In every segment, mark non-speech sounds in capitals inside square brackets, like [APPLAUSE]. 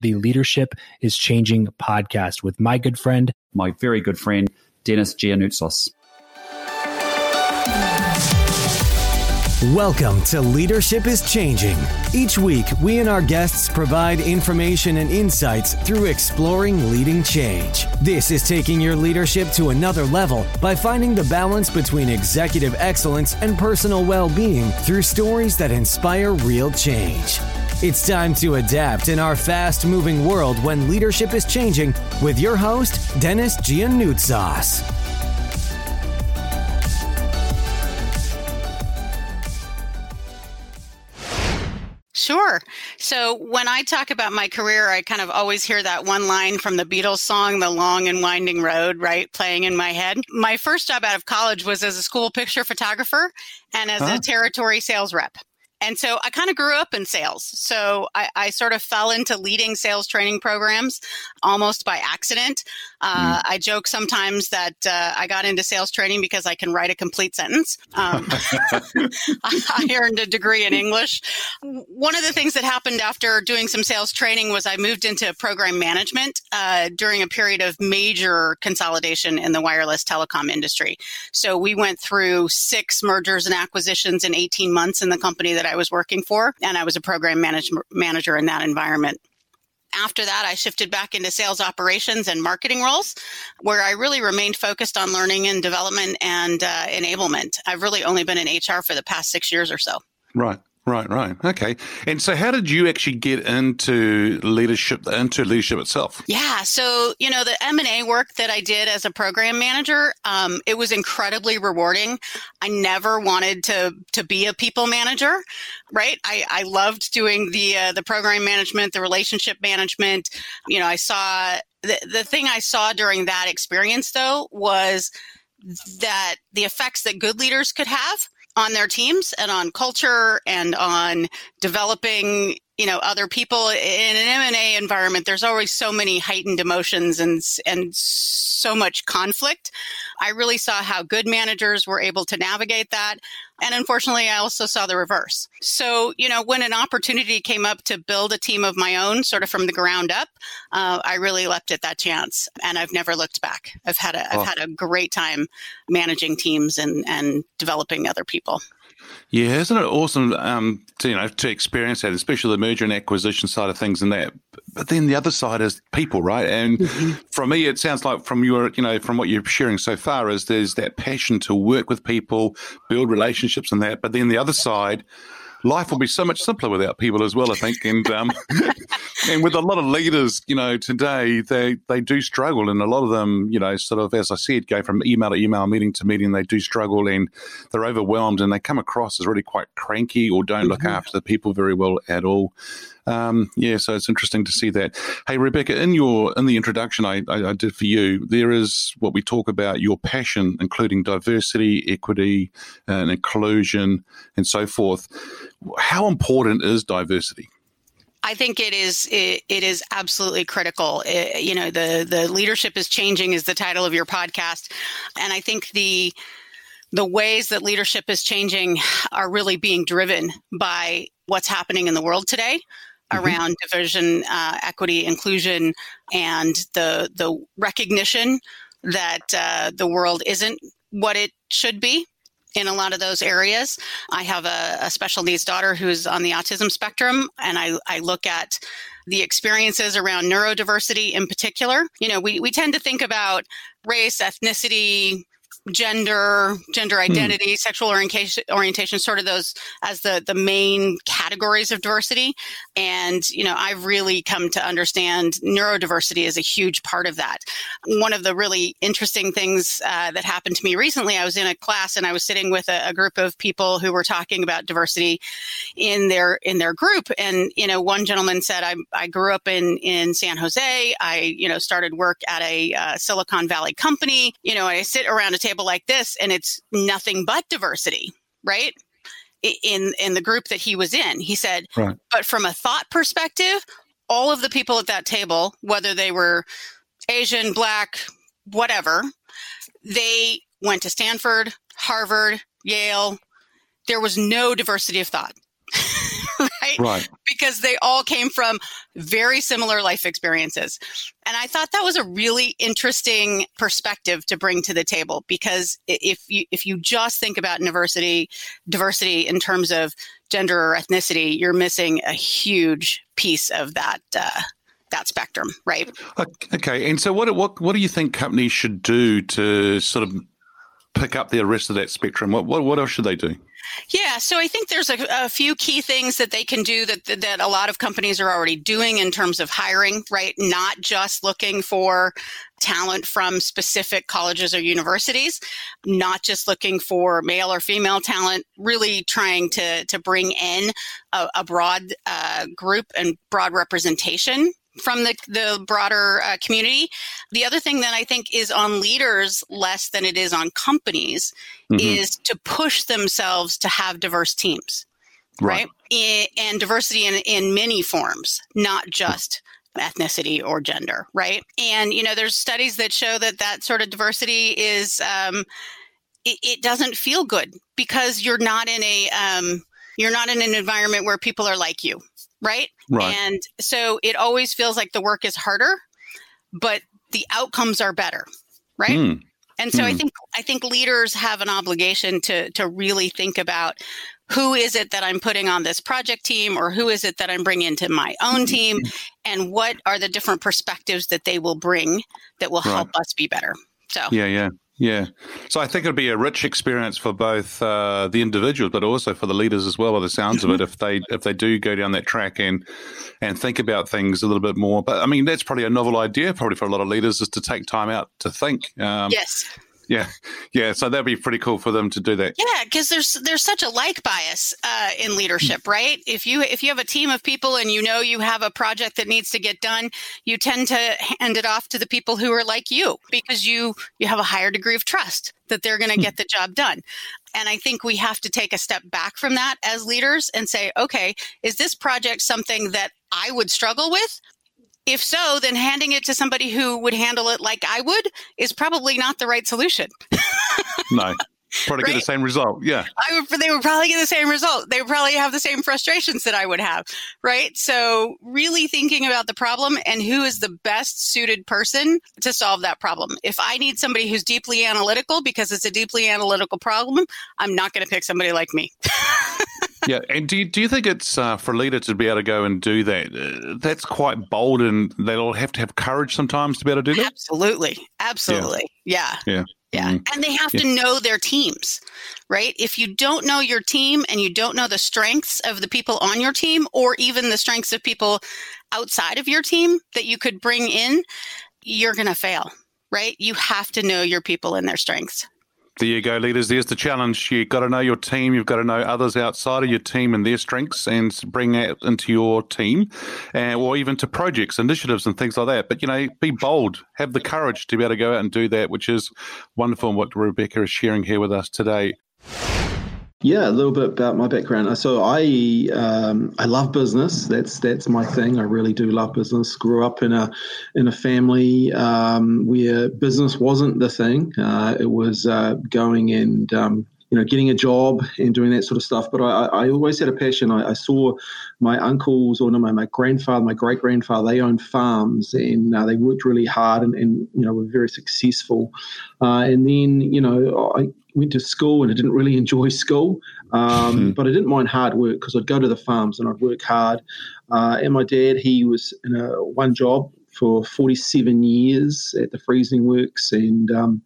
the Leadership is Changing podcast with my good friend, my very good friend, Dennis Giannoutsos. Welcome to Leadership is Changing. Each week, we and our guests provide information and insights through exploring leading change. This is taking your leadership to another level by finding the balance between executive excellence and personal well being through stories that inspire real change. It's time to adapt in our fast moving world when leadership is changing with your host, Dennis Giannoutsos. Sure. So when I talk about my career, I kind of always hear that one line from the Beatles song, The Long and Winding Road, right? Playing in my head. My first job out of college was as a school picture photographer and as huh? a territory sales rep. And so I kind of grew up in sales. So I, I, sort of fell into leading sales training programs almost by accident. Uh, mm. I joke sometimes that uh, I got into sales training because I can write a complete sentence. Um, [LAUGHS] I earned a degree in English. One of the things that happened after doing some sales training was I moved into program management uh, during a period of major consolidation in the wireless telecom industry. So we went through six mergers and acquisitions in 18 months in the company that I was working for, and I was a program manage- manager in that environment. After that, I shifted back into sales operations and marketing roles, where I really remained focused on learning and development and uh, enablement. I've really only been in HR for the past six years or so. Right. Right, right. Okay. And so how did you actually get into leadership into leadership itself? Yeah, so, you know, the M&A work that I did as a program manager, um, it was incredibly rewarding. I never wanted to to be a people manager, right? I, I loved doing the uh, the program management, the relationship management. You know, I saw the the thing I saw during that experience though was that the effects that good leaders could have on their teams and on culture and on developing you know other people in an M&A environment there's always so many heightened emotions and and so much conflict. I really saw how good managers were able to navigate that. And unfortunately i also saw the reverse. So you know when an opportunity came up to build a team of my own sort of from the ground up uh, i really leapt at that chance. And i've never looked back. I've had a have oh. had a great time managing teams and and developing other people yeah, isn't it awesome um, to you know to experience that, especially the merger and acquisition side of things, and that. But then the other side is people, right? And mm-hmm. from me, it sounds like from your you know from what you're sharing so far is there's that passion to work with people, build relationships, and that. But then the other side life will be so much simpler without people as well. I think, and um, [LAUGHS] and with a lot of leaders, you know, today they they do struggle, and a lot of them, you know, sort of as I said, go from email to email, meeting to meeting. They do struggle, and they're overwhelmed, and they come across as really quite cranky or don't mm-hmm. look after the people very well at all. Um, yeah, so it's interesting to see that. Hey, Rebecca, in your in the introduction I, I, I, did for you, there is what we talk about your passion, including diversity, equity, and inclusion, and so forth. How important is diversity? I think it is it, it is absolutely critical. It, you know, the the leadership is changing is the title of your podcast, and I think the the ways that leadership is changing are really being driven by what's happening in the world today mm-hmm. around division, uh, equity, inclusion, and the the recognition that uh, the world isn't what it should be in a lot of those areas. I have a, a, special needs daughter who's on the autism spectrum, and I, I look at the experiences around neurodiversity in particular. You know, we, we tend to think about race, ethnicity, gender, gender hmm. identity, hmm. sexual orientation, orientation, sort of those as the the main categories of diversity. And you know, I've really come to understand neurodiversity is a huge part of that. One of the really interesting things uh, that happened to me recently, I was in a class and I was sitting with a, a group of people who were talking about diversity in their in their group, and you know, one gentleman said, "I I grew up in in San Jose. I you know started work at a uh, Silicon Valley company. You know, I sit around a table." like this and it's nothing but diversity, right? In in the group that he was in. He said, right. but from a thought perspective, all of the people at that table, whether they were Asian, black, whatever, they went to Stanford, Harvard, Yale. There was no diversity of thought. Right? Right. Because they all came from very similar life experiences. And I thought that was a really interesting perspective to bring to the table because if you if you just think about diversity diversity in terms of gender or ethnicity, you're missing a huge piece of that uh, that spectrum, right? Okay, and so what what what do you think companies should do to sort of pick up the rest of that spectrum? What what what else should they do? Yeah, so I think there's a, a, few key things that they can do that that a lot of companies are already doing in terms of hiring, right? Not just looking for talent from specific colleges or universities, not just looking for male or female talent, really trying to to bring in a, a broad uh, group and broad representation from the, the broader uh, community. The other thing that I think is on leaders less than it is on companies mm-hmm. is to push themselves to have diverse teams, right? right? And diversity in, in many forms, not just ethnicity or gender, right? And, you know, there's studies that show that that sort of diversity is, um, it, it doesn't feel good because you're not in a, um, you're not in an environment where people are like you, right? Right. And so it always feels like the work is harder, but the outcomes are better, right? Mm. And so mm. I think I think leaders have an obligation to to really think about who is it that I'm putting on this project team or who is it that I'm bringing into my own team hmm. and what are the different perspectives that they will bring that will right. help us be better. So Yeah, yeah. Yeah. So I think it'd be a rich experience for both uh, the individuals, but also for the leaders as well, by the sounds of it, if they if they do go down that track and and think about things a little bit more. But I mean, that's probably a novel idea, probably for a lot of leaders, is to take time out to think. Um, yes. Yeah, yeah. So that'd be pretty cool for them to do that. Yeah, because there's there's such a like bias uh, in leadership, right? If you if you have a team of people and you know you have a project that needs to get done, you tend to hand it off to the people who are like you because you you have a higher degree of trust that they're going to get the job done. And I think we have to take a step back from that as leaders and say, okay, is this project something that I would struggle with? If so, then handing it to somebody who would handle it like I would is probably not the right solution. [LAUGHS] no. Probably right? get the same result. Yeah. I would, they would probably get the same result. They would probably have the same frustrations that I would have. Right. So really thinking about the problem and who is the best suited person to solve that problem. If I need somebody who's deeply analytical because it's a deeply analytical problem, I'm not going to pick somebody like me. [LAUGHS] yeah, and do you, do you think it's uh, for a leader to be able to go and do that? Uh, that's quite bold, and they'll have to have courage sometimes to be able to do that. Absolutely, absolutely, yeah, yeah. yeah. Yeah. Mm-hmm. And they have yeah. to know their teams, right? If you don't know your team and you don't know the strengths of the people on your team or even the strengths of people outside of your team that you could bring in, you're going to fail, right? You have to know your people and their strengths. There you go, leaders. There's the challenge. You've got to know your team. You've got to know others outside of your team and their strengths and bring that into your team uh, or even to projects, initiatives, and things like that. But, you know, be bold. Have the courage to be able to go out and do that, which is wonderful. And what Rebecca is sharing here with us today. Yeah, a little bit about my background. So I um, I love business. That's that's my thing. I really do love business. Grew up in a in a family um, where business wasn't the thing. Uh, it was uh, going and um, you know getting a job and doing that sort of stuff. But I, I always had a passion. I, I saw my uncles or no, my, my grandfather, my great grandfather. They owned farms and uh, they worked really hard and, and you know were very successful. Uh, and then you know I went to school and I didn't really enjoy school, um, hmm. [LAUGHS] but I didn't mind hard work because I'd go to the farms and I'd work hard. Uh, and my dad, he was in a one job for 47 years at the freezing works, and um,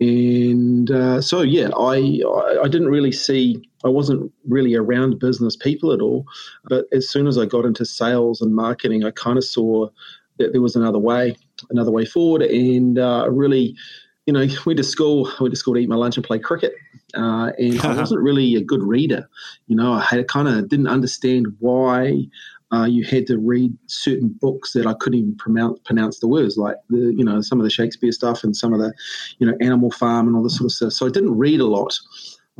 And uh, so, yeah, I, I didn't really see, I wasn't really around business people at all. But as soon as I got into sales and marketing, I kind of saw that there was another way, another way forward. And uh, really, you know, [LAUGHS] went to school, went to school to eat my lunch and play cricket. Uh, and I [LAUGHS] wasn't really a good reader. You know, I had kind of didn't understand why uh, you had to read certain books that I couldn't even pronounce, pronounce the words, like the you know some of the Shakespeare stuff and some of the you know Animal Farm and all this sort of stuff. So I didn't read a lot,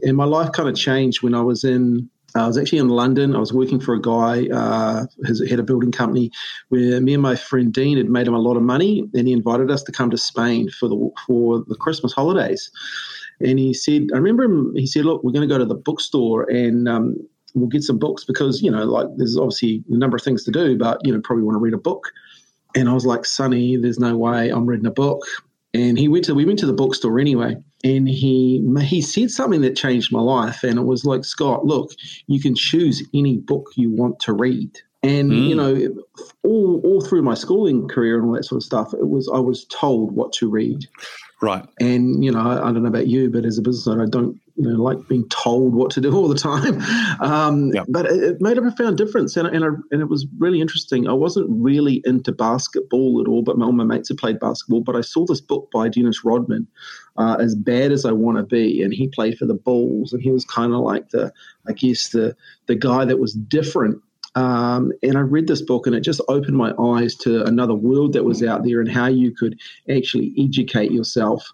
and my life kind of changed when I was in. I was actually in London. I was working for a guy uh, who had a building company where me and my friend Dean had made him a lot of money, and he invited us to come to Spain for the for the Christmas holidays. And he said, I remember him. He said, "Look, we're going to go to the bookstore and um, we'll get some books because you know like there's obviously a number of things to do but you know probably want to read a book and i was like sonny there's no way i'm reading a book and he went to we went to the bookstore anyway and he he said something that changed my life and it was like scott look you can choose any book you want to read and mm. you know all all through my schooling career and all that sort of stuff it was i was told what to read Right. And, you know, I, I, don't know about you, but as a business owner, I don't you know, like being told what to do all the time. [LAUGHS] Um, yep. But it, it, made a profound difference. And, and, I, and it was really interesting. I wasn't really into basketball at all, but my, all my mates had played basketball. But I saw this book by Dennis Rodman, uh, As Bad as I Want to Be. And he played for the Bulls. And he was kind of like the, I guess, the, the guy that was different um, and I read this book, and it just opened my eyes to another world that was out there, and how you could actually educate yourself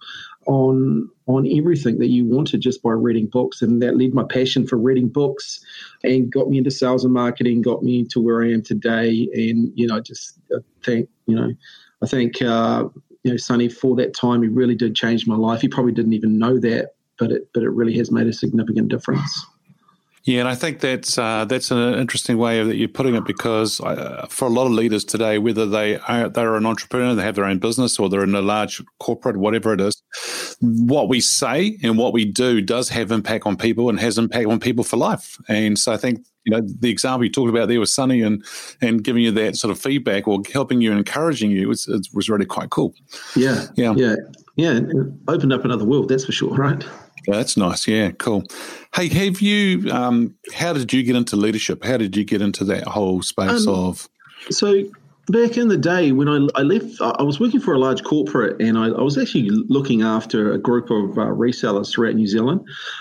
on on everything that you wanted just by reading books. And that led my passion for reading books, and got me into sales and marketing, got me to where I am today. And you know, just I think you know, I think uh, you know, Sonny, for that time, he really did change my life. He probably didn't even know that, but it but it really has made a significant difference. Yeah, and I think that's uh, that's an interesting way that you're putting it because uh, for a lot of leaders today, whether they are they're an entrepreneur, they have their own business, or they're in a large corporate, whatever it is, what we say and what we do does have impact on people and has impact on people for life. And so I think you know the example you talked about there was Sunny and and giving you that sort of feedback or helping you and encouraging you was was really quite cool. Yeah, yeah, yeah, yeah. Opened up another world, that's for sure, [LAUGHS] right? That's nice. Yeah, cool. Hey, have you? Um, how did you get into leadership? How did you get into that whole space um, of? So back in the day when I, I, left, I was working for a large corporate, and I, I was actually looking after a group of uh, resellers throughout New Zealand,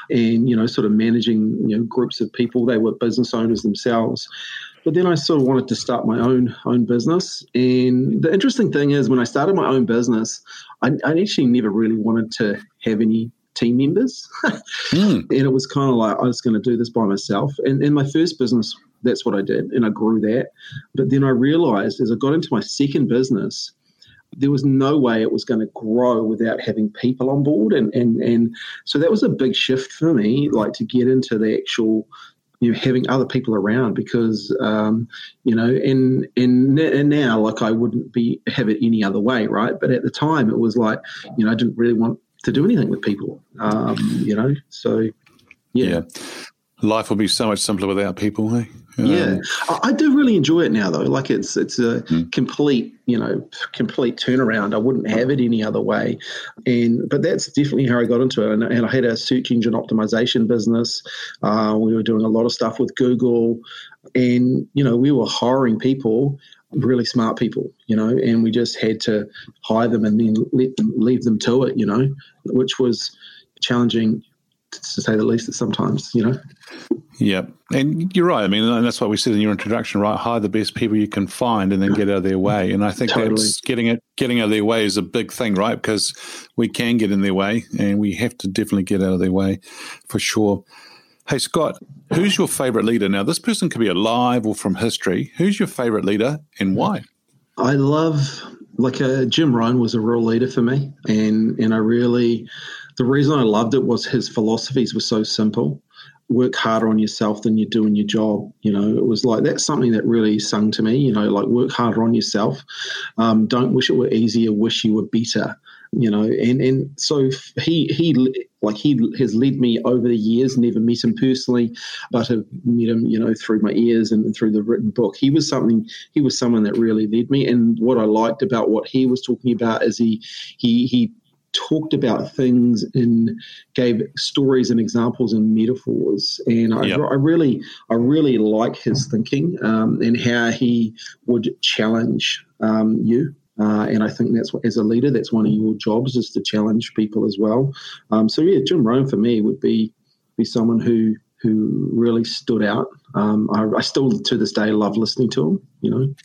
and you know, sort of managing you know groups of people. They were business owners themselves. But then I sort of wanted to start my own own business. And the interesting thing is, when I started my own business, I, I actually never really wanted to have any team members. mm. [LAUGHS] And it was kind of like I was going to do this by myself. And in my first business, that's what I did. And I grew that. But then I realized as I got into my second business, there was no way it was going to grow without having people on board. And, and, and so that was a big shift for me, like to get into the actual you know having other people around because um, you know and, and and now like I wouldn't be have it any other way right but at the time it was like you know I didn't really want to do anything with people. Um, you know, so yeah. yeah. Life will be so much simpler without people, hey? Um, yeah, I, I, do really enjoy it now, though. Like it's it's a mm. complete, you know, complete turnaround. I wouldn't have it any other way, and but that's definitely how I got into it. And, and I had a search engine optimization business. Uh, we were doing a lot of stuff with Google, and you know, we were hiring people really smart people, you know, and we just had to hire them and then let them leave them to it, you know, which was challenging to say the least at sometimes, you know. Yeah, and you're right. I mean, and that's what we said in your introduction, right? Hire the best people you can find, and then get out of their way. And I think totally. that's getting it, getting out of their way is a big thing, right? Because we can get in their way, and we have to definitely get out of their way, for sure. Hey, Scott, who's your favorite leader? Now, this person could be alive or from history. Who's your favorite leader and why? I love, like, uh, Jim Rohn was a real leader for me. And, and I really, the reason I loved it was his philosophies were so simple. Work harder on yourself than you do in your job. You know, it was like that's something that really sung to me. You know, like work harder on yourself. Um, don't wish it were easier, wish you were better you know and and so he he like he has led me over the years never met him personally but have met him you know through my ears and through the written book he was something he was someone that really led me and what i liked about what he was talking about is he he he talked about things and gave stories and examples and metaphors. And I, yep. I really, I really like his thinking um, and how he would challenge um, you. Uh, and I think that's what, as a leader, that's one of your jobs is to challenge people as well. Um, so yeah, Jim Rohn for me would be be someone who who really stood out. Um, I, I, still to this day love listening to him. You know,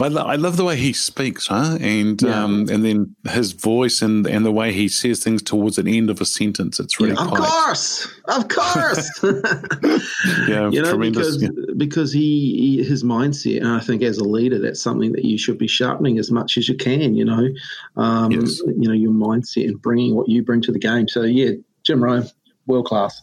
I, lo- I love the way he speaks, huh? And yeah. um, and then his voice and and the way he says things towards the end of a sentence. It's really yeah, of course, of course. [LAUGHS] [LAUGHS] yeah, you know, because yeah. because he, he, his mindset, and I think as a leader, that's something that you should be sharpening as much as you can. You know, um, yes. you know your mindset and bringing what you bring to the game. So yeah, Jim Rohn, world class.